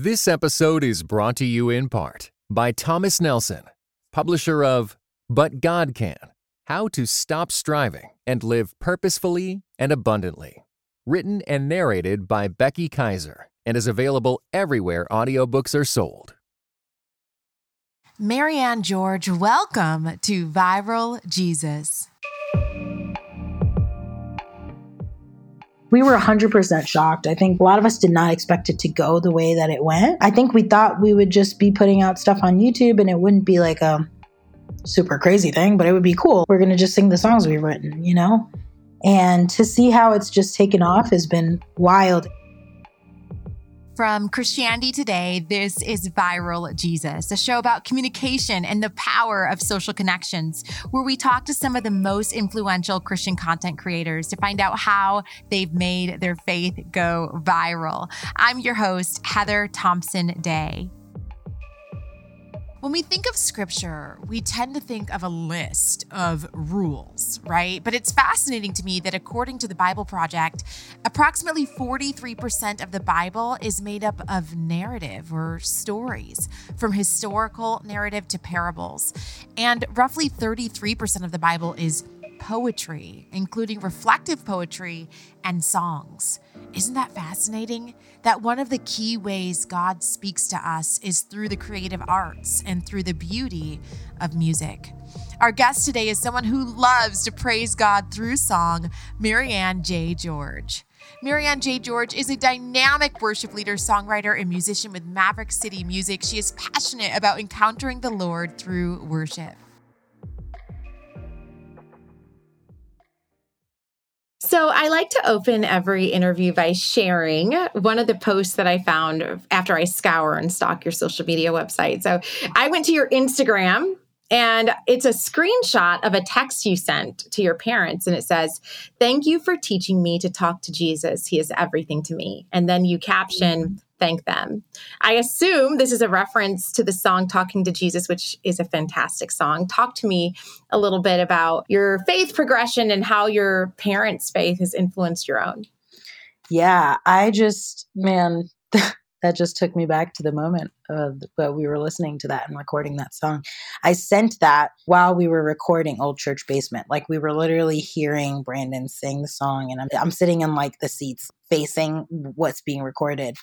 This episode is brought to you in part by Thomas Nelson, publisher of But God Can How to Stop Striving and Live Purposefully and Abundantly. Written and narrated by Becky Kaiser and is available everywhere audiobooks are sold. Maryanne George, welcome to Viral Jesus. We were 100% shocked. I think a lot of us did not expect it to go the way that it went. I think we thought we would just be putting out stuff on YouTube and it wouldn't be like a super crazy thing, but it would be cool. We're going to just sing the songs we've written, you know? And to see how it's just taken off has been wild. From Christianity Today, this is Viral Jesus, a show about communication and the power of social connections, where we talk to some of the most influential Christian content creators to find out how they've made their faith go viral. I'm your host, Heather Thompson Day. When we think of scripture, we tend to think of a list of rules, right? But it's fascinating to me that according to the Bible Project, approximately 43% of the Bible is made up of narrative or stories, from historical narrative to parables. And roughly 33% of the Bible is poetry, including reflective poetry and songs. Isn't that fascinating? That one of the key ways God speaks to us is through the creative arts and through the beauty of music. Our guest today is someone who loves to praise God through song, Maryanne J. George. Maryanne J. George is a dynamic worship leader, songwriter, and musician with Maverick City Music. She is passionate about encountering the Lord through worship. So, I like to open every interview by sharing one of the posts that I found after I scour and stalk your social media website. So, I went to your Instagram and it's a screenshot of a text you sent to your parents. And it says, Thank you for teaching me to talk to Jesus. He is everything to me. And then you caption, mm-hmm. Thank them. I assume this is a reference to the song Talking to Jesus, which is a fantastic song. Talk to me a little bit about your faith progression and how your parents' faith has influenced your own. Yeah, I just, man, that just took me back to the moment of we were listening to that and recording that song. I sent that while we were recording Old Church Basement. Like we were literally hearing Brandon sing the song, and I'm, I'm sitting in like the seats facing what's being recorded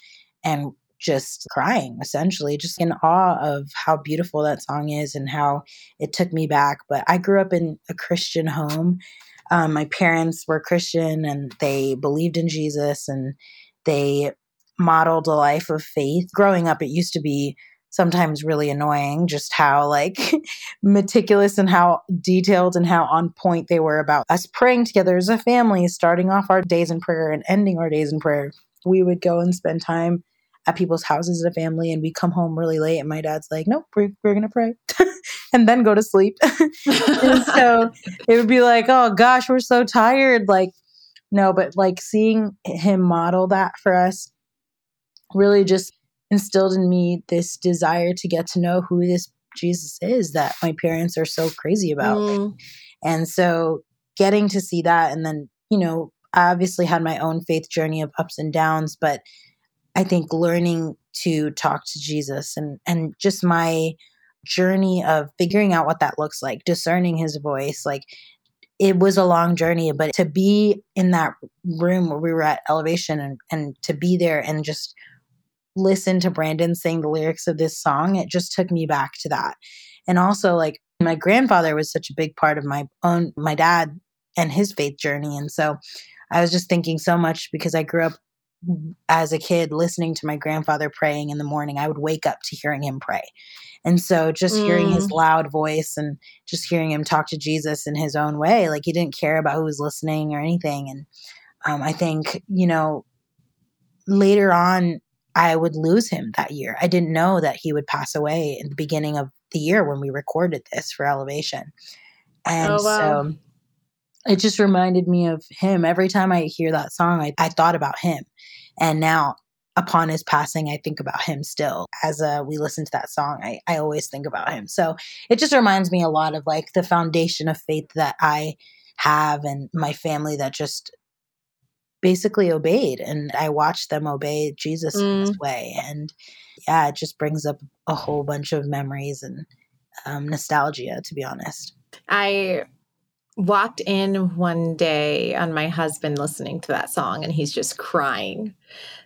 and just crying essentially just in awe of how beautiful that song is and how it took me back but i grew up in a christian home. Um, my parents were christian and they believed in jesus and they modeled a life of faith. Growing up it used to be sometimes really annoying just how like meticulous and how detailed and how on point they were about us praying together as a family starting off our days in prayer and ending our days in prayer. We would go and spend time at people's houses as a family and we come home really late and my dad's like nope we're, we're gonna pray and then go to sleep. So it would be like oh gosh we're so tired. Like no but like seeing him model that for us really just instilled in me this desire to get to know who this jesus is that my parents are so crazy about. Mm. and so getting to see that and then you know i obviously had my own faith journey of ups and downs but I think learning to talk to Jesus and and just my journey of figuring out what that looks like, discerning his voice, like it was a long journey, but to be in that room where we were at elevation and, and to be there and just listen to Brandon sing the lyrics of this song, it just took me back to that. And also like my grandfather was such a big part of my own my dad and his faith journey. And so I was just thinking so much because I grew up as a kid listening to my grandfather praying in the morning i would wake up to hearing him pray and so just mm. hearing his mm. loud voice and just hearing him talk to jesus in his own way like he didn't care about who was listening or anything and um, i think you know later on i would lose him that year i didn't know that he would pass away in the beginning of the year when we recorded this for elevation and oh, wow. so it just reminded me of him. Every time I hear that song, I, I thought about him. And now, upon his passing, I think about him still. As uh, we listen to that song, I, I always think about him. So it just reminds me a lot of like the foundation of faith that I have and my family that just basically obeyed and I watched them obey Jesus mm. in this mm. way. And yeah, it just brings up a whole bunch of memories and um, nostalgia, to be honest. I walked in one day on my husband listening to that song and he's just crying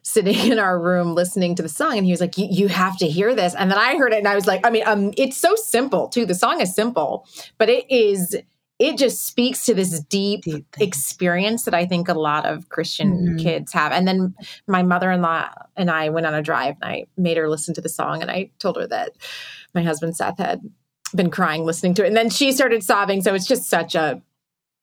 sitting in our room listening to the song and he was like you have to hear this and then i heard it and i was like i mean um it's so simple too the song is simple but it is it just speaks to this deep, deep experience that I think a lot of Christian mm-hmm. kids have. And then my mother in law and I went on a drive and I made her listen to the song and I told her that my husband Seth had been crying listening to it. And then she started sobbing. So it's just such a,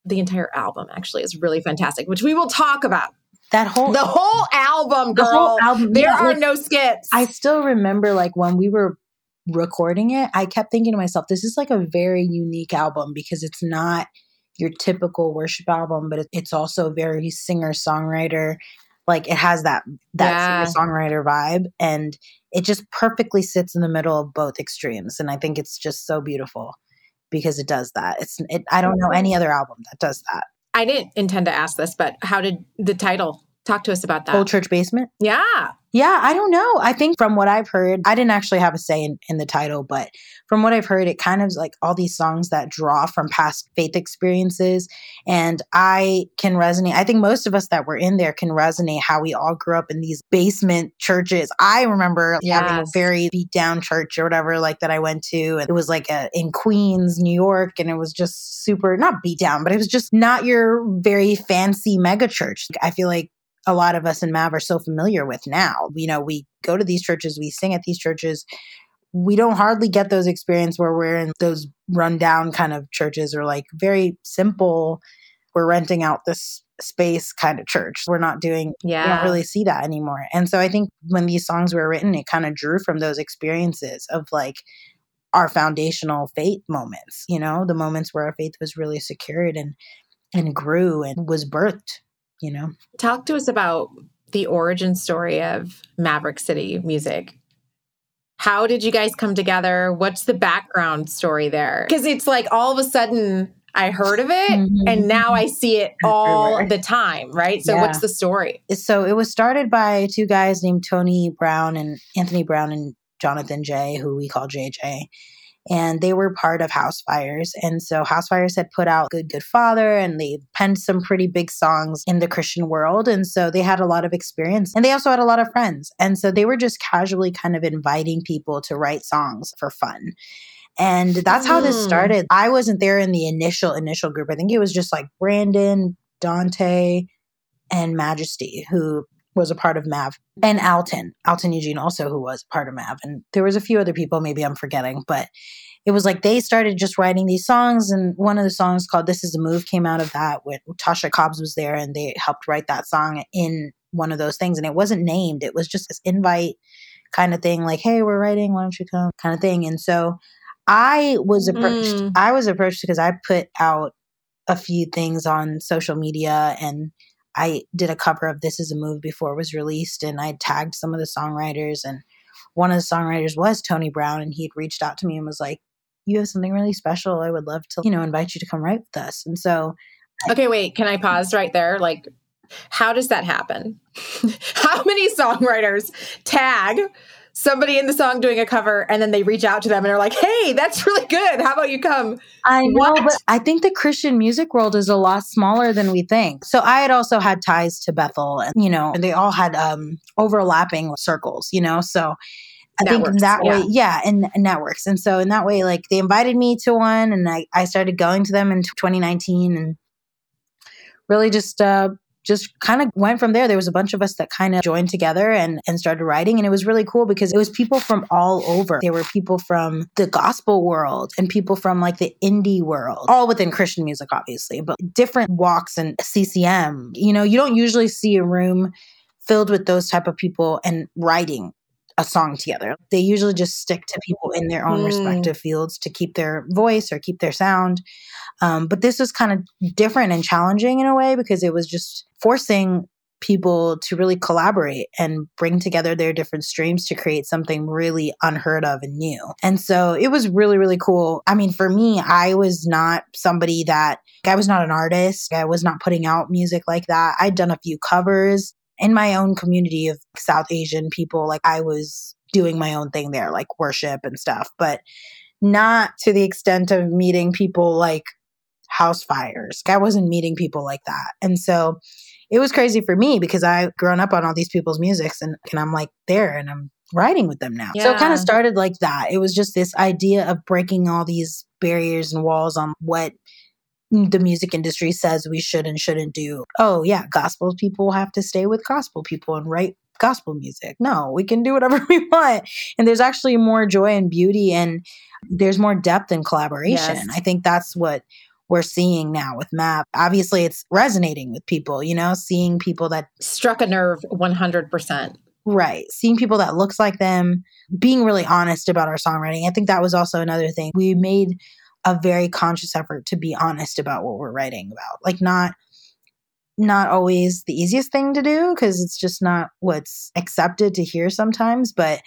the entire album actually is really fantastic, which we will talk about. That whole the whole album, girl. The whole album, there yeah, are like, no skits. I still remember like when we were recording it, I kept thinking to myself, this is like a very unique album because it's not your typical worship album, but it's also very singer songwriter. Like it has that that yeah. singer songwriter vibe, and it just perfectly sits in the middle of both extremes. And I think it's just so beautiful because it does that. It's it, I don't know any other album that does that. I didn't intend to ask this, but how did the title Talk to us about that. Old Church Basement? Yeah. Yeah, I don't know. I think from what I've heard, I didn't actually have a say in, in the title, but from what I've heard, it kind of like all these songs that draw from past faith experiences. And I can resonate. I think most of us that were in there can resonate how we all grew up in these basement churches. I remember yes. having a very beat down church or whatever, like that I went to. And it was like a, in Queens, New York, and it was just super, not beat down, but it was just not your very fancy mega church. I feel like a lot of us in Mav are so familiar with now. You know, we go to these churches, we sing at these churches. We don't hardly get those experience where we're in those rundown kind of churches or like very simple, we're renting out this space kind of church. We're not doing, yeah. we don't really see that anymore. And so I think when these songs were written, it kind of drew from those experiences of like our foundational faith moments, you know, the moments where our faith was really secured and and grew and was birthed you know. Talk to us about the origin story of Maverick City music. How did you guys come together? What's the background story there? Because it's like all of a sudden I heard of it mm-hmm. and now I see it all the time, right? So, yeah. what's the story? So, it was started by two guys named Tony Brown and Anthony Brown and Jonathan Jay, who we call JJ and they were part of Housefires. And so Housefires had put out Good Good Father and they penned some pretty big songs in the Christian world. And so they had a lot of experience and they also had a lot of friends. And so they were just casually kind of inviting people to write songs for fun. And that's how this mm. started. I wasn't there in the initial initial group. I think it was just like Brandon, Dante, and Majesty who was a part of Mav, and Alton, Alton Eugene also, who was part of Mav. And there was a few other people, maybe I'm forgetting, but it was like they started just writing these songs. And one of the songs called This Is a Move came out of that when Tasha Cobbs was there and they helped write that song in one of those things. And it wasn't named, it was just this invite kind of thing, like, hey, we're writing, why don't you come kind of thing. And so I was approached, mm. I was approached because I put out a few things on social media and I did a cover of This Is a Move before it was released, and I tagged some of the songwriters. And one of the songwriters was Tony Brown, and he'd reached out to me and was like, You have something really special. I would love to, you know, invite you to come write with us. And so. Okay, wait, can I pause right there? Like, how does that happen? how many songwriters tag somebody in the song doing a cover and then they reach out to them and are like, hey, that's really good. How about you come? I know, what? but I think the Christian music world is a lot smaller than we think. So I had also had ties to Bethel and, you know, they all had um, overlapping circles, you know, so. I networks, think that yeah. way, yeah, and, and networks. And so in that way, like they invited me to one and I, I started going to them in 2019 and really just uh, just kind of went from there. There was a bunch of us that kind of joined together and, and started writing. And it was really cool because it was people from all over. There were people from the gospel world and people from like the indie world, all within Christian music, obviously, but different walks and CCM. You know, you don't usually see a room filled with those type of people and writing a song together. They usually just stick to people in their own mm. respective fields to keep their voice or keep their sound. Um, but this was kind of different and challenging in a way because it was just forcing people to really collaborate and bring together their different streams to create something really unheard of and new. And so it was really, really cool. I mean, for me, I was not somebody that I was not an artist. I was not putting out music like that. I'd done a few covers in my own community of South Asian people. Like I was doing my own thing there, like worship and stuff, but not to the extent of meeting people like Housefires. I wasn't meeting people like that. And so it was crazy for me because I've grown up on all these people's musics and, and I'm like there and I'm writing with them now. Yeah. So it kind of started like that. It was just this idea of breaking all these barriers and walls on what the music industry says we should and shouldn't do. Oh, yeah, gospel people have to stay with gospel people and write gospel music. No, we can do whatever we want. And there's actually more joy and beauty and there's more depth and collaboration. Yes. I think that's what we're seeing now with Mav obviously it's resonating with people you know seeing people that struck a nerve 100% right seeing people that looks like them being really honest about our songwriting i think that was also another thing we made a very conscious effort to be honest about what we're writing about like not not always the easiest thing to do because it's just not what's accepted to hear sometimes but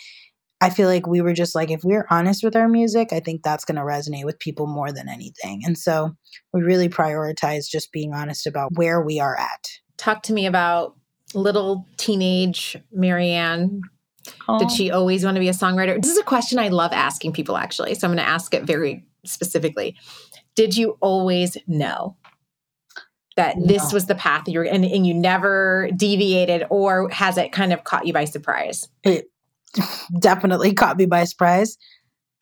I feel like we were just like, if we're honest with our music, I think that's going to resonate with people more than anything. And so we really prioritize just being honest about where we are at. Talk to me about little teenage Maryanne. Oh. Did she always want to be a songwriter? This is a question I love asking people, actually. So I'm going to ask it very specifically. Did you always know that no. this was the path you were and, and you never deviated, or has it kind of caught you by surprise? It definitely caught me by surprise.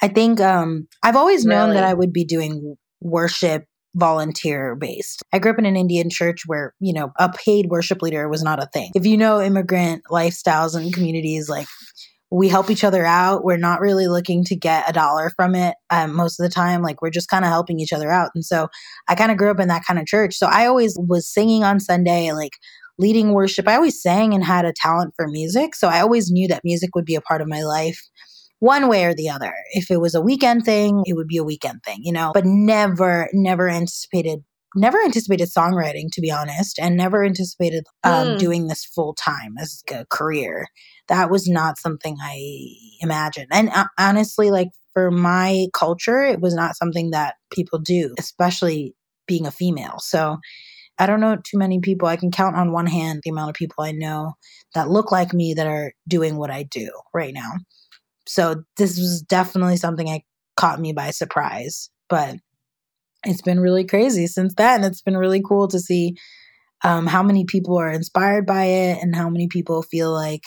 I think um, I've always known that I would be doing worship volunteer based. I grew up in an Indian church where, you know, a paid worship leader was not a thing. If you know immigrant lifestyles and communities, like we help each other out. We're not really looking to get a dollar from it um, most of the time. Like we're just kind of helping each other out. And so I kind of grew up in that kind of church. So I always was singing on Sunday, like leading worship. I always sang and had a talent for music. So I always knew that music would be a part of my life one way or the other. If it was a weekend thing, it would be a weekend thing, you know, but never, never anticipated. Never anticipated songwriting, to be honest, and never anticipated um, mm. doing this full time as a career. That was not something I imagined. And uh, honestly, like for my culture, it was not something that people do, especially being a female. So I don't know too many people. I can count on one hand the amount of people I know that look like me that are doing what I do right now. So this was definitely something that caught me by surprise. But it's been really crazy since then. It's been really cool to see um, how many people are inspired by it and how many people feel like,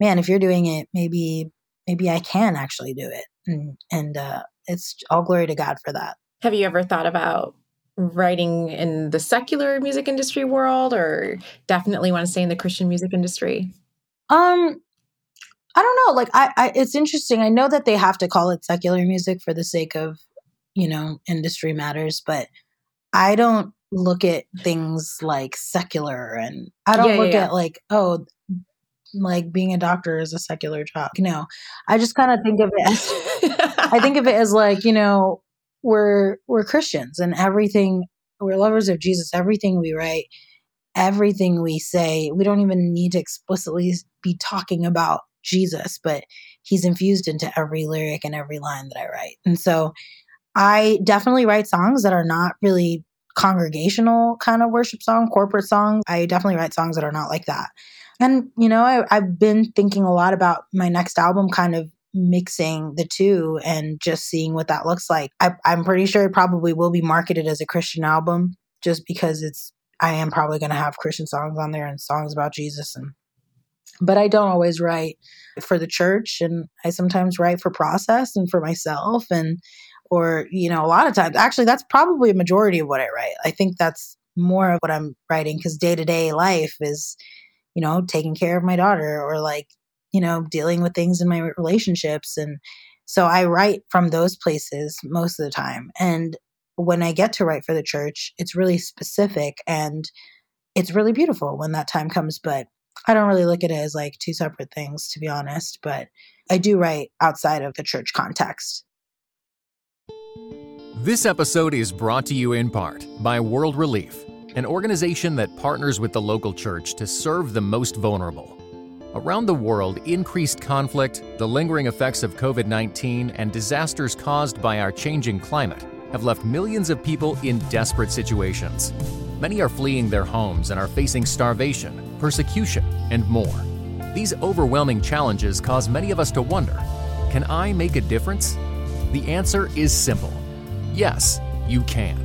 man, if you're doing it, maybe maybe I can actually do it. And, and uh, it's all glory to God for that. Have you ever thought about writing in the secular music industry world or definitely want to stay in the Christian music industry? Um I don't know. Like I, I it's interesting. I know that they have to call it secular music for the sake of, you know, industry matters, but I don't look at things like secular and I don't yeah, look yeah. at like, oh, like being a doctor is a secular job. No. I just kind of think of it as I think of it as like, you know, we're we're Christians and everything we're lovers of Jesus. Everything we write, everything we say, we don't even need to explicitly be talking about Jesus, but he's infused into every lyric and every line that I write. And so I definitely write songs that are not really congregational kind of worship song, corporate songs. I definitely write songs that are not like that. And, you know, I, I've been thinking a lot about my next album kind of mixing the two and just seeing what that looks like. I, I'm pretty sure it probably will be marketed as a Christian album just because it's, I am probably going to have Christian songs on there and songs about Jesus and but I don't always write for the church and I sometimes write for process and for myself and or you know a lot of times actually that's probably a majority of what I write. I think that's more of what I'm writing cuz day-to-day life is you know taking care of my daughter or like you know, dealing with things in my relationships. And so I write from those places most of the time. And when I get to write for the church, it's really specific and it's really beautiful when that time comes. But I don't really look at it as like two separate things, to be honest. But I do write outside of the church context. This episode is brought to you in part by World Relief an organization that partners with the local church to serve the most vulnerable. Around the world, increased conflict, the lingering effects of COVID 19, and disasters caused by our changing climate have left millions of people in desperate situations. Many are fleeing their homes and are facing starvation, persecution, and more. These overwhelming challenges cause many of us to wonder can I make a difference? The answer is simple yes, you can.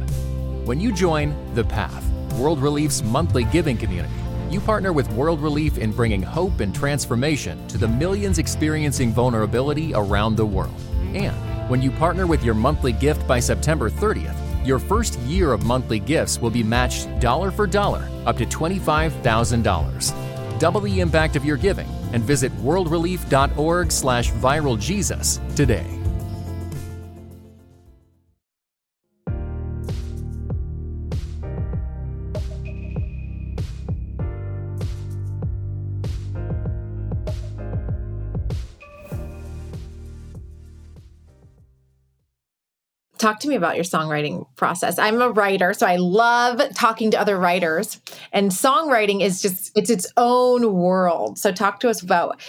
When you join The Path, World Relief's monthly giving community, you partner with World Relief in bringing hope and transformation to the millions experiencing vulnerability around the world. And when you partner with your monthly gift by September 30th, your first year of monthly gifts will be matched dollar for dollar up to $25,000. Double the impact of your giving and visit worldrelief.org slash viraljesus today. Talk to me about your songwriting process. I'm a writer, so I love talking to other writers. And songwriting is just it's its own world. So talk to us about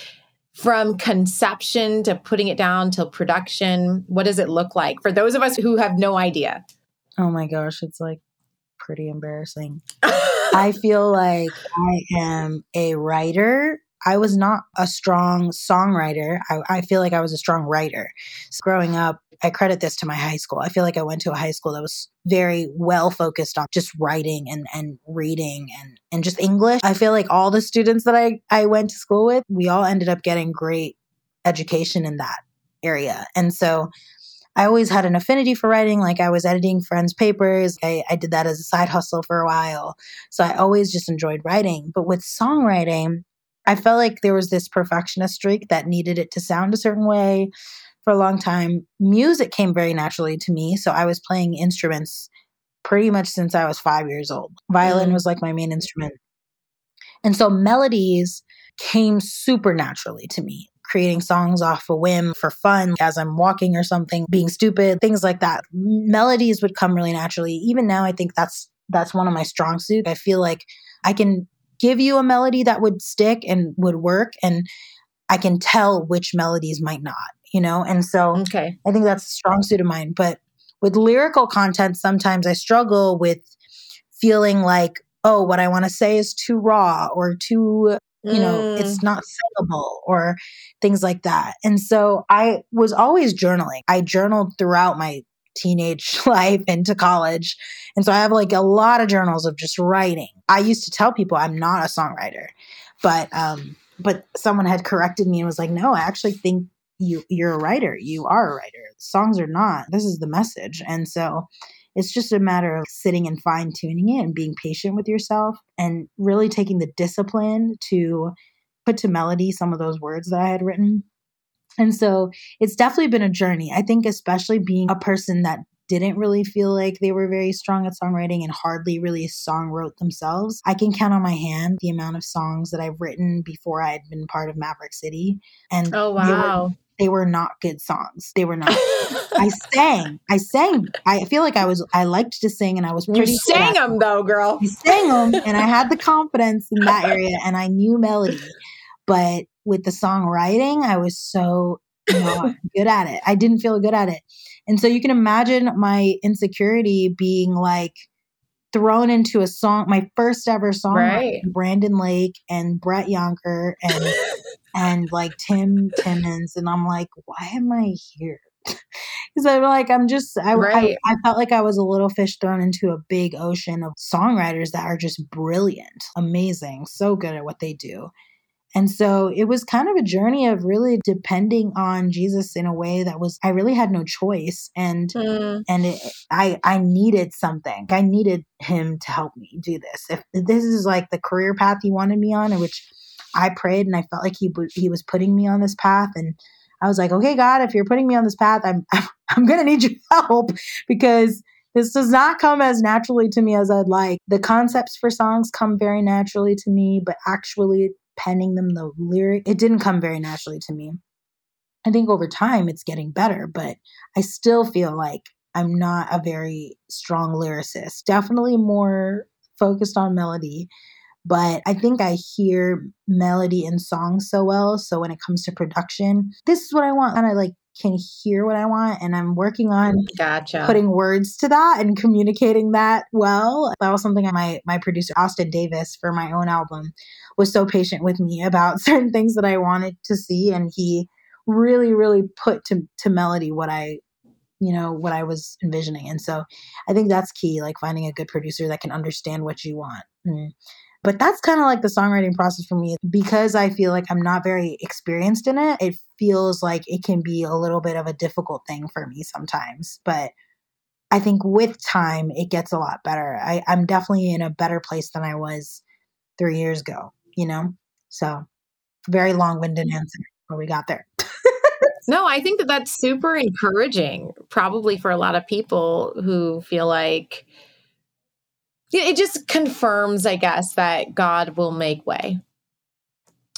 from conception to putting it down till production. What does it look like for those of us who have no idea? Oh my gosh, it's like pretty embarrassing. I feel like I am a writer I was not a strong songwriter. I, I, feel like I was a strong writer. So growing up, I credit this to my high school. I feel like I went to a high school that was very well focused on just writing and, and reading and, and just English. I feel like all the students that I, I went to school with, we all ended up getting great education in that area. And so I always had an affinity for writing. Like I was editing friends' papers. I, I did that as a side hustle for a while. So I always just enjoyed writing. But with songwriting, I felt like there was this perfectionist streak that needed it to sound a certain way for a long time. Music came very naturally to me. So I was playing instruments pretty much since I was five years old. Violin mm. was like my main instrument. And so melodies came super naturally to me. Creating songs off a whim for fun as I'm walking or something, being stupid, things like that. Melodies would come really naturally. Even now, I think that's that's one of my strong suits. I feel like I can give you a melody that would stick and would work and I can tell which melodies might not, you know? And so okay. I think that's a strong suit of mine. But with lyrical content, sometimes I struggle with feeling like, oh, what I want to say is too raw or too, you know, mm. it's not singable or things like that. And so I was always journaling. I journaled throughout my teenage life into college. And so I have like a lot of journals of just writing. I used to tell people I'm not a songwriter, but um but someone had corrected me and was like, "No, I actually think you you're a writer. You are a writer. Songs are not. This is the message." And so it's just a matter of sitting and fine tuning it and being patient with yourself and really taking the discipline to put to melody some of those words that I had written and so it's definitely been a journey. I think, especially being a person that didn't really feel like they were very strong at songwriting and hardly really song wrote themselves. I can count on my hand the amount of songs that I've written before I had been part of Maverick City. And oh wow. They were, not good songs. They were not. I sang. I sang. I feel like I was. I liked to sing, and I was pretty. You sang them though, girl. I sang them, and I had the confidence in that area, and I knew melody. But with the songwriting, I was so not good at it. I didn't feel good at it. And so you can imagine my insecurity being like thrown into a song, my first ever song, right. Brandon Lake and Brett Younker and and like Tim Timmons. And I'm like, why am I here? Because I'm like, I'm just, I, right. I, I felt like I was a little fish thrown into a big ocean of songwriters that are just brilliant, amazing, so good at what they do. And so it was kind of a journey of really depending on Jesus in a way that was I really had no choice and mm. and it, I I needed something. I needed him to help me do this. If this is like the career path he wanted me on, which I prayed and I felt like he he was putting me on this path and I was like, "Okay, God, if you're putting me on this path, I'm I'm going to need your help because this does not come as naturally to me as I'd like. The concepts for songs come very naturally to me, but actually penning them the lyric it didn't come very naturally to me i think over time it's getting better but i still feel like i'm not a very strong lyricist definitely more focused on melody but I think I hear melody and song so well. So when it comes to production, this is what I want. And I like can hear what I want. And I'm working on gotcha. putting words to that and communicating that well. That was something my my producer, Austin Davis, for my own album, was so patient with me about certain things that I wanted to see. And he really, really put to, to melody what I you know what i was envisioning and so i think that's key like finding a good producer that can understand what you want mm. But that's kind of like the songwriting process for me because I feel like I'm not very experienced in it. It feels like it can be a little bit of a difficult thing for me sometimes. But I think with time, it gets a lot better. I, I'm definitely in a better place than I was three years ago, you know? So, very long winded mm. answer, but we got there. no, I think that that's super encouraging, probably for a lot of people who feel like, it just confirms, I guess, that God will make way.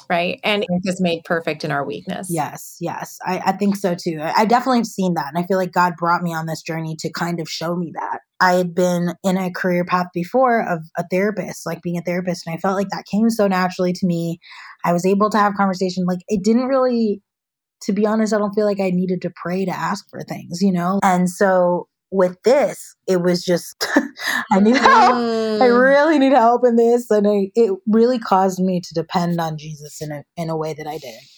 Right. And it's made perfect in our weakness. Yes. Yes. I, I think so too. I, I definitely have seen that. And I feel like God brought me on this journey to kind of show me that. I had been in a career path before of a therapist, like being a therapist. And I felt like that came so naturally to me. I was able to have conversation. Like it didn't really, to be honest, I don't feel like I needed to pray to ask for things, you know? And so with this, it was just I need help. Mm. I really need help in this, and I, it really caused me to depend on Jesus in a in a way that I didn't.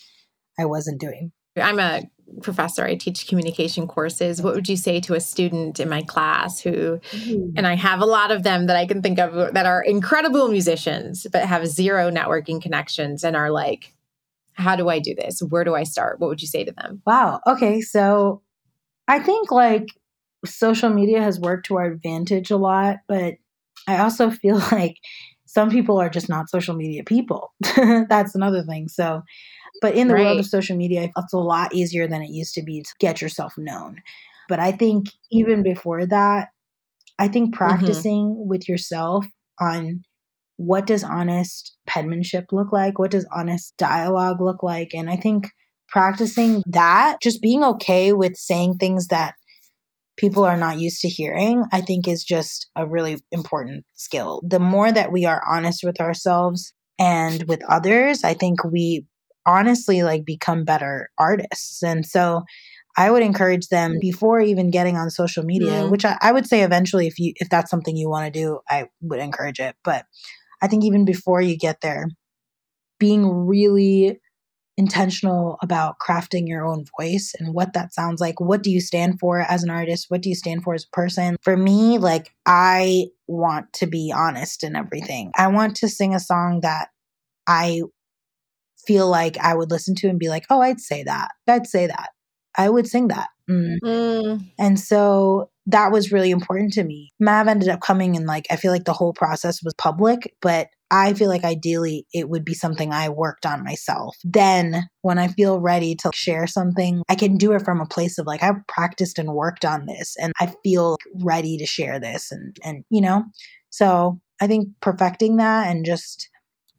I wasn't doing. I'm a professor. I teach communication courses. What would you say to a student in my class who, mm. and I have a lot of them that I can think of that are incredible musicians, but have zero networking connections and are like, how do I do this? Where do I start? What would you say to them? Wow. Okay. So I think like social media has worked to our advantage a lot, but I also feel like some people are just not social media people. That's another thing. So, but in the right. world of social media, it's a lot easier than it used to be to get yourself known. But I think even before that, I think mm-hmm. practicing mm-hmm. with yourself on what does honest penmanship look like? What does honest dialogue look like? And I think practicing that, just being okay with saying things that people are not used to hearing, I think is just a really important skill. The more that we are honest with ourselves and with others, I think we honestly like become better artists. And so I would encourage them before even getting on social media, mm. which I, I would say eventually if you if that's something you want to do, I would encourage it. But I think even before you get there, being really intentional about crafting your own voice and what that sounds like. What do you stand for as an artist? What do you stand for as a person? For me, like, I want to be honest in everything. I want to sing a song that I feel like I would listen to and be like, oh, I'd say that. I'd say that. I would sing that. Mm. Mm. And so that was really important to me. Mav ended up coming and like I feel like the whole process was public, but I feel like ideally it would be something I worked on myself. Then when I feel ready to share something, I can do it from a place of like I've practiced and worked on this and I feel ready to share this and and you know. So, I think perfecting that and just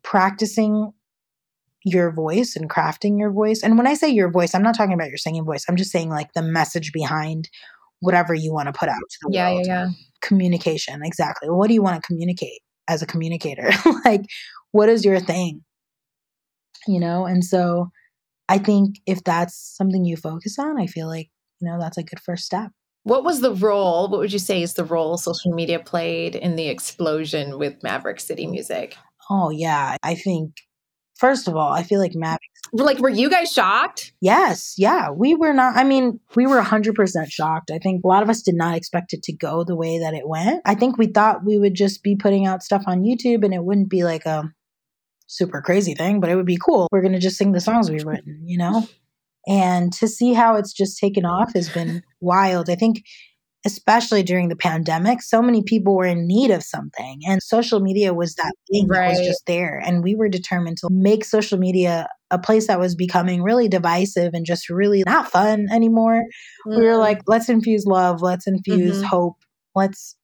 practicing your voice and crafting your voice. And when I say your voice, I'm not talking about your singing voice. I'm just saying like the message behind whatever you want to put out to the yeah, world. Yeah, yeah. Yeah. Communication, exactly. What do you want to communicate? As a communicator like what is your thing? You know and so i think if that's something you focus on i feel like you know that's a good first step. What was the role what would you say is the role social media played in the explosion with maverick city music? Oh yeah. I think first of all i feel like maverick like were you guys shocked? Yes yeah we were not i mean we were 100% shocked. I think a lot of us did not expect it to go the way that it went. I think we thought we would just be putting out stuff on youtube and it wouldn't be like a super crazy thing but it would be cool. We're going to just sing the songs we've written you know? And to see how it's just taken off has been wild. I think especially during the pandemic, so many people were in need of something. And social media was that thing right. that was just there. And we were determined to make social media a place that was becoming really divisive and just really not fun anymore. Mm. We were like, mm. let's infuse love, let's infuse mm-hmm. hope, let's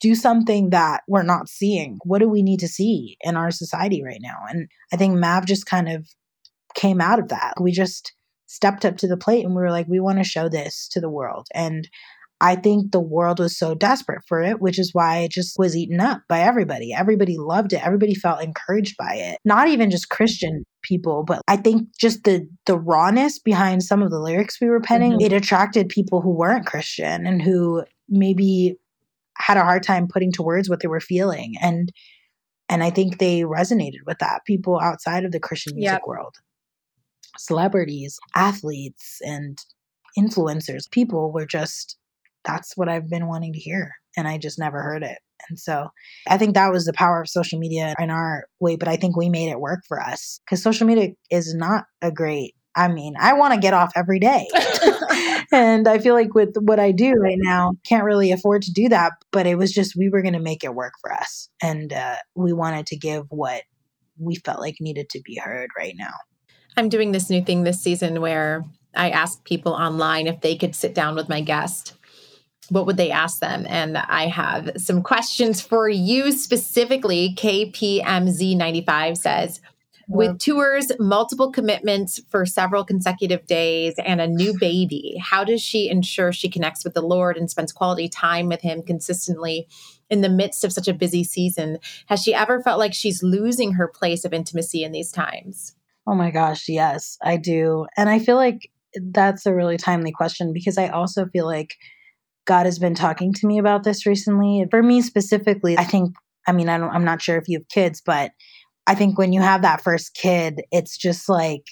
do something that we're not seeing. What do we need to see in our society right now? And I think Mav just kind of came out of that. We just stepped up to the plate and we were like, we want to show this to the world. And I think the world was so desperate for it, which is why it just was eaten up by everybody. Everybody loved it. Everybody felt encouraged by it. Not even just Christian people, but I think just the the rawness behind some of the lyrics we were penning, mm-hmm. it attracted people who weren't Christian and who maybe had a hard time putting to words what they were feeling. And and I think they resonated with that. People outside of the Christian music yep. world. Celebrities, athletes, and influencers, people were just that's what I've been wanting to hear. And I just never heard it. And so I think that was the power of social media in our way, but I think we made it work for us because social media is not a great. I mean, I want to get off every day. and I feel like with what I do right now, can't really afford to do that. But it was just, we were going to make it work for us. And uh, we wanted to give what we felt like needed to be heard right now. I'm doing this new thing this season where I ask people online if they could sit down with my guest what would they ask them? And I have some questions for you specifically. KPMZ95 says, with tours, multiple commitments for several consecutive days, and a new baby, how does she ensure she connects with the Lord and spends quality time with Him consistently in the midst of such a busy season? Has she ever felt like she's losing her place of intimacy in these times? Oh my gosh, yes, I do. And I feel like that's a really timely question because I also feel like God has been talking to me about this recently. For me specifically, I think, I mean, I am not sure if you have kids, but I think when you have that first kid, it's just like,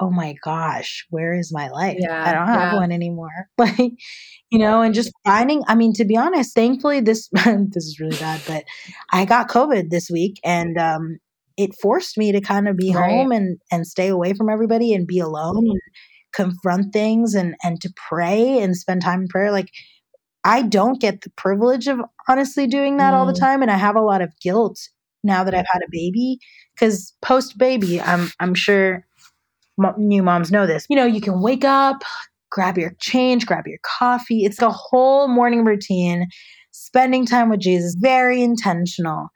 oh my gosh, where is my life? Yeah, I don't have yeah. one anymore. Like, you know, and just finding, I mean, to be honest, thankfully this, this is really bad, but I got COVID this week and, um, it forced me to kind of be right. home and, and stay away from everybody and be alone and confront things and, and to pray and spend time in prayer. Like, I don't get the privilege of honestly doing that mm. all the mm. time. And I have a lot of guilt now that I've had a baby because post baby, I'm, I'm sure new moms know this. You know, you can wake up, grab your change, grab your coffee. It's a whole morning routine, spending time with Jesus, very intentional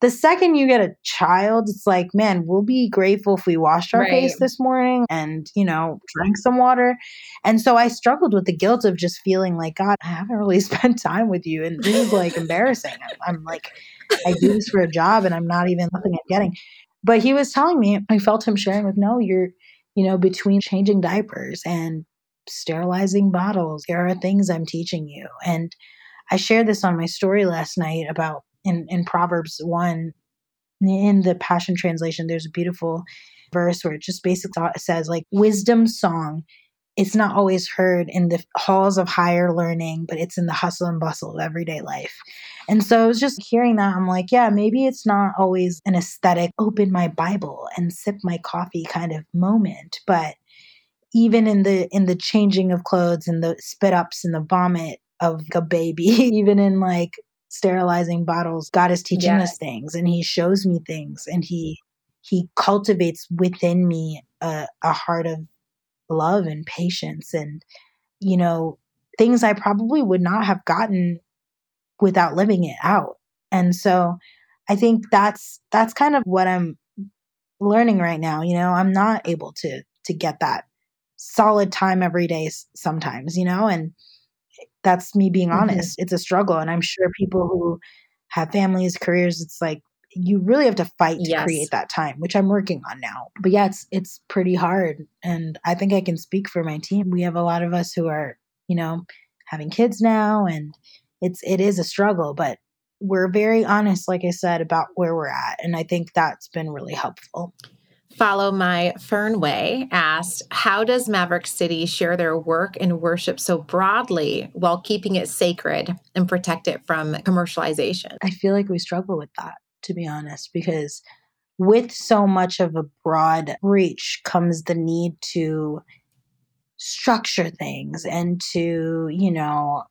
the second you get a child, it's like, man, we'll be grateful if we washed our right. face this morning and, you know, drank some water. And so I struggled with the guilt of just feeling like, God, I haven't really spent time with you. And this is like embarrassing. I'm, I'm like, I do this for a job and I'm not even nothing I'm getting. But he was telling me, I felt him sharing with, no, you're, you know, between changing diapers and sterilizing bottles, there are things I'm teaching you. And I shared this on my story last night about in, in Proverbs 1, in the Passion Translation, there's a beautiful verse where it just basically says, like, wisdom song. It's not always heard in the halls of higher learning, but it's in the hustle and bustle of everyday life. And so I was just hearing that. I'm like, yeah, maybe it's not always an aesthetic, open my Bible and sip my coffee kind of moment, but even in the in the changing of clothes and the spit ups and the vomit of a baby, even in like sterilizing bottles. God is teaching yes. us things and he shows me things and he he cultivates within me a, a heart of love and patience and you know things I probably would not have gotten without living it out. And so I think that's that's kind of what I'm learning right now, you know, I'm not able to to get that solid time every day sometimes, you know, and that's me being mm-hmm. honest. Mm-hmm. It's a struggle. And I'm sure people who have families, careers, it's like you really have to fight to yes. create that time, which I'm working on now. But yeah, it's it's pretty hard. And I think I can speak for my team. We have a lot of us who are, you know, having kids now and it's it is a struggle, but we're very honest, like I said, about where we're at. And I think that's been really helpful. Follow My Fernway asked, How does Maverick City share their work and worship so broadly while keeping it sacred and protect it from commercialization? I feel like we struggle with that, to be honest, because with so much of a broad reach comes the need to structure things and to, you know,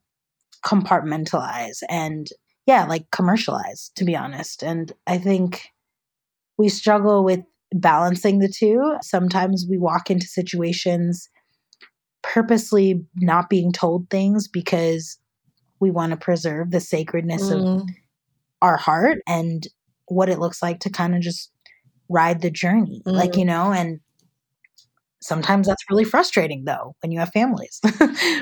compartmentalize and, yeah, like commercialize, to be honest. And I think we struggle with balancing the two. Sometimes we walk into situations purposely not being told things because we want to preserve the sacredness mm. of our heart and what it looks like to kind of just ride the journey. Mm. Like, you know, and sometimes that's really frustrating though when you have families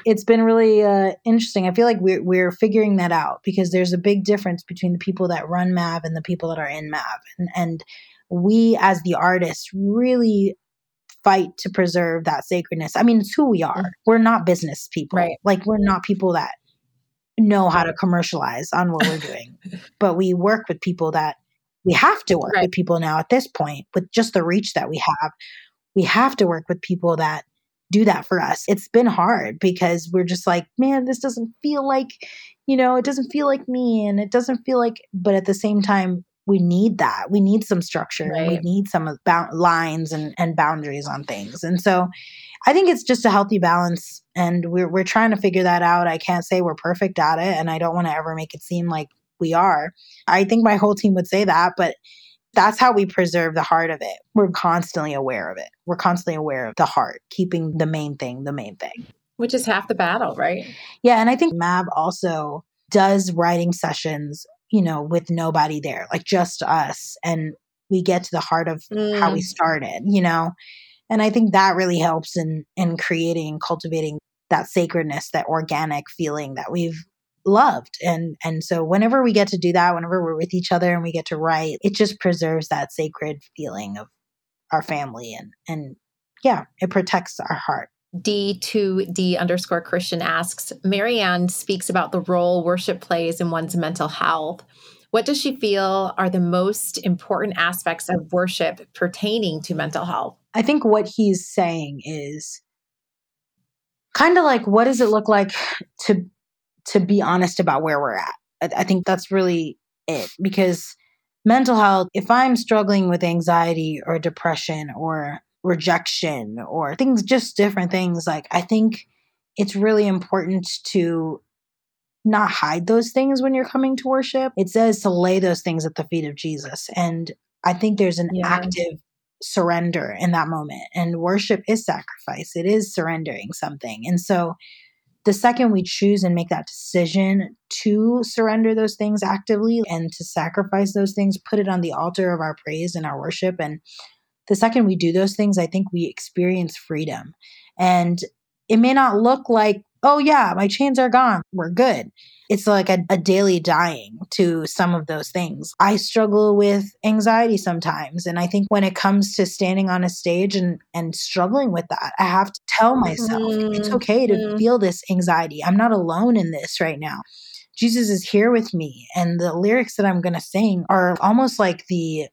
it's been really uh, interesting i feel like we're, we're figuring that out because there's a big difference between the people that run mav and the people that are in mav and, and we as the artists really fight to preserve that sacredness i mean it's who we are mm. we're not business people right like we're not people that know how to commercialize on what we're doing but we work with people that we have to work right. with people now at this point with just the reach that we have we have to work with people that do that for us. It's been hard because we're just like, man, this doesn't feel like, you know, it doesn't feel like me and it doesn't feel like, but at the same time, we need that. We need some structure. Right. We need some ba- lines and, and boundaries on things. And so I think it's just a healthy balance and we're, we're trying to figure that out. I can't say we're perfect at it and I don't want to ever make it seem like we are. I think my whole team would say that, but that's how we preserve the heart of it. We're constantly aware of it. We're constantly aware of the heart, keeping the main thing the main thing. Which is half the battle, right? Yeah. And I think Mav also does writing sessions, you know, with nobody there, like just us. And we get to the heart of mm. how we mm. started, you know? And I think that really helps in in creating, cultivating that sacredness, that organic feeling that we've loved and and so whenever we get to do that whenever we're with each other and we get to write it just preserves that sacred feeling of our family and and yeah it protects our heart D2D underscore Christian asks Maryanne speaks about the role worship plays in one's mental health. What does she feel are the most important aspects of worship pertaining to mental health? I think what he's saying is kind of like what does it look like to to be honest about where we're at. I, I think that's really it because mental health, if I'm struggling with anxiety or depression or rejection or things, just different things, like I think it's really important to not hide those things when you're coming to worship. It says to lay those things at the feet of Jesus. And I think there's an yeah. active surrender in that moment. And worship is sacrifice, it is surrendering something. And so the second we choose and make that decision to surrender those things actively and to sacrifice those things, put it on the altar of our praise and our worship. And the second we do those things, I think we experience freedom. And it may not look like, oh, yeah, my chains are gone. We're good it's like a, a, daily dying to some of those things. I struggle with anxiety sometimes. And I think when it comes to standing on a stage and, and struggling with that, I have to tell myself mm, it's okay to mm. feel this anxiety. I'm not alone in this right now. Jesus is here with me. And the lyrics that I'm going to sing are almost like the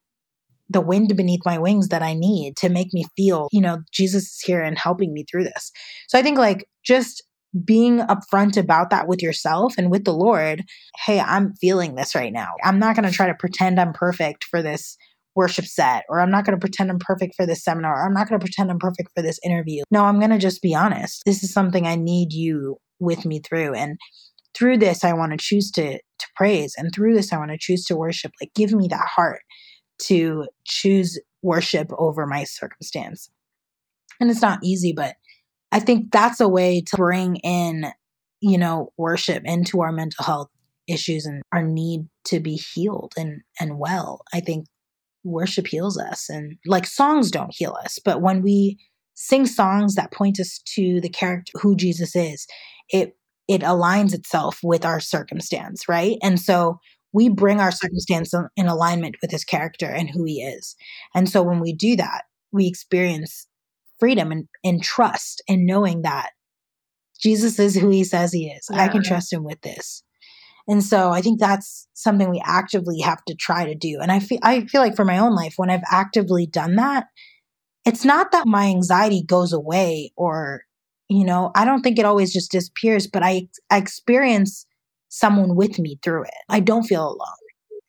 the wind beneath my wings that I need to make me feel, you know, Jesus is here and helping me through this. So I think like just being upfront about that with yourself and with the Lord. Hey, I'm feeling this right now. I'm not going to try to pretend I'm perfect for this worship set, or I'm not going to pretend I'm perfect for this seminar, or I'm not going to pretend I'm perfect for this interview. No, I'm going to just be honest. This is something I need you with me through. And through this, I want to choose to, to praise. And through this, I want to choose to worship. Like, give me that heart to choose worship over my circumstance. And it's not easy, but I think that's a way to bring in, you know, worship into our mental health issues and our need to be healed and and well. I think worship heals us and like songs don't heal us, but when we sing songs that point us to the character who Jesus is, it it aligns itself with our circumstance, right? And so we bring our circumstance in alignment with his character and who he is. And so when we do that, we experience freedom and, and trust and knowing that Jesus is who he says he is. Yeah. I can trust him with this. And so I think that's something we actively have to try to do. And I feel I feel like for my own life when I've actively done that, it's not that my anxiety goes away or you know, I don't think it always just disappears, but I, I experience someone with me through it. I don't feel alone.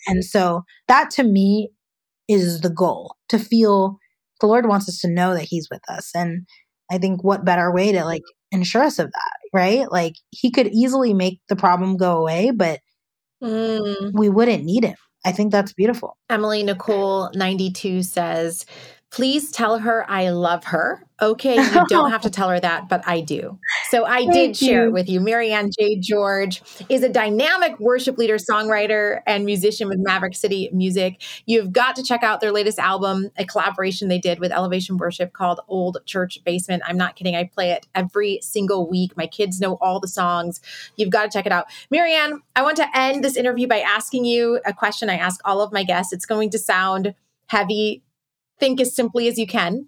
And so that to me is the goal to feel the Lord wants us to know that He's with us. And I think what better way to like ensure us of that, right? Like He could easily make the problem go away, but mm. we wouldn't need Him. I think that's beautiful. Emily Nicole 92 says, Please tell her I love her. Okay, you don't have to tell her that, but I do. So I Thank did share it with you. Maryanne J. George is a dynamic worship leader, songwriter, and musician with Maverick City Music. You've got to check out their latest album, a collaboration they did with Elevation Worship called Old Church Basement. I'm not kidding. I play it every single week. My kids know all the songs. You've got to check it out. Maryanne, I want to end this interview by asking you a question I ask all of my guests. It's going to sound heavy. Think as simply as you can.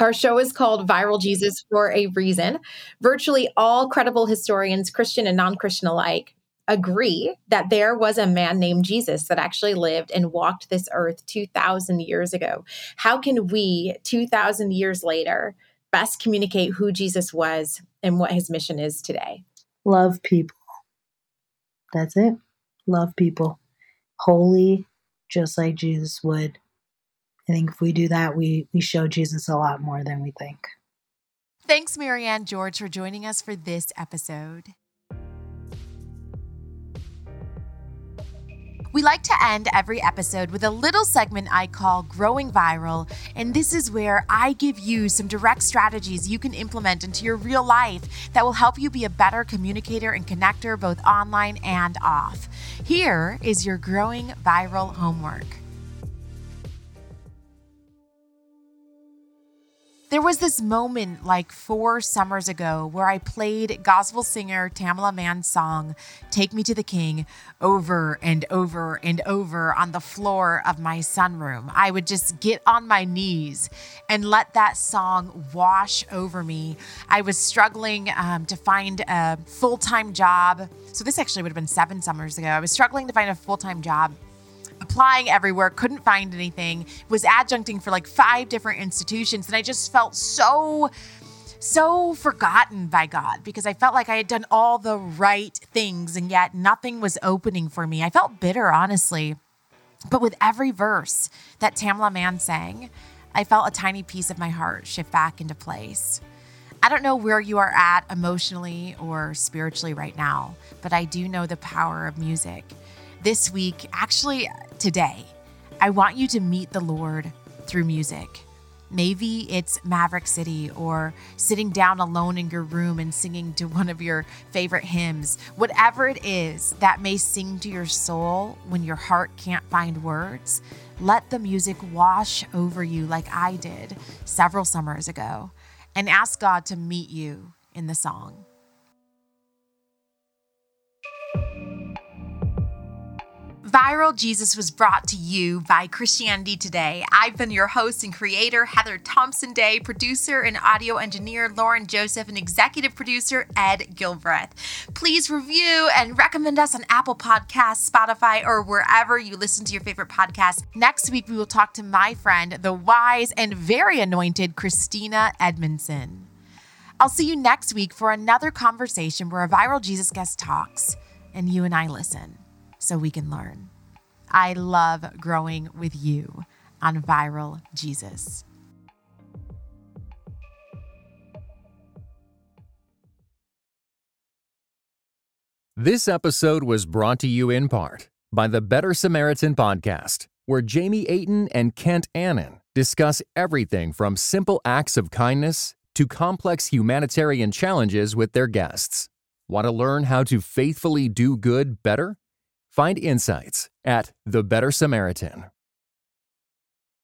Our show is called Viral Jesus for a reason. Virtually all credible historians, Christian and non Christian alike, agree that there was a man named Jesus that actually lived and walked this earth 2,000 years ago. How can we, 2,000 years later, best communicate who Jesus was and what his mission is today? Love people. That's it. Love people. Holy, just like Jesus would. I think if we do that, we, we show Jesus a lot more than we think. Thanks, Maryanne George, for joining us for this episode. We like to end every episode with a little segment I call Growing Viral, and this is where I give you some direct strategies you can implement into your real life that will help you be a better communicator and connector both online and off. Here is your Growing Viral homework. There was this moment like four summers ago where I played gospel singer Tamela Mann's song, Take Me to the King, over and over and over on the floor of my sunroom. I would just get on my knees and let that song wash over me. I was struggling um, to find a full time job. So, this actually would have been seven summers ago. I was struggling to find a full time job applying everywhere, couldn't find anything, was adjuncting for like five different institutions. And I just felt so, so forgotten by God because I felt like I had done all the right things and yet nothing was opening for me. I felt bitter, honestly. But with every verse that Tamela Mann sang, I felt a tiny piece of my heart shift back into place. I don't know where you are at emotionally or spiritually right now, but I do know the power of music this week, actually today, I want you to meet the Lord through music. Maybe it's Maverick City or sitting down alone in your room and singing to one of your favorite hymns. Whatever it is that may sing to your soul when your heart can't find words, let the music wash over you like I did several summers ago and ask God to meet you in the song. Viral Jesus was brought to you by Christianity Today. I've been your host and creator, Heather Thompson Day, producer and audio engineer, Loren Joseph, and executive producer, Ed Gilbreath. Please review and recommend us on Apple Podcasts, Spotify, or wherever you listen to your favorite podcast. Next week, we will talk to my friend, the wise and very anointed Christina Edmondson. I'll see you next week for another conversation where a viral Jesus guest talks and you and I listen so we can learn. I love growing with you on Viral Jesus. This episode was brought to you in part by the Better Samaritan podcast, where Jamie Aten and Kent Annan discuss everything from simple acts of kindness to complex humanitarian challenges with their guests. Want to learn how to faithfully do good better? Find insights at The Better Samaritan.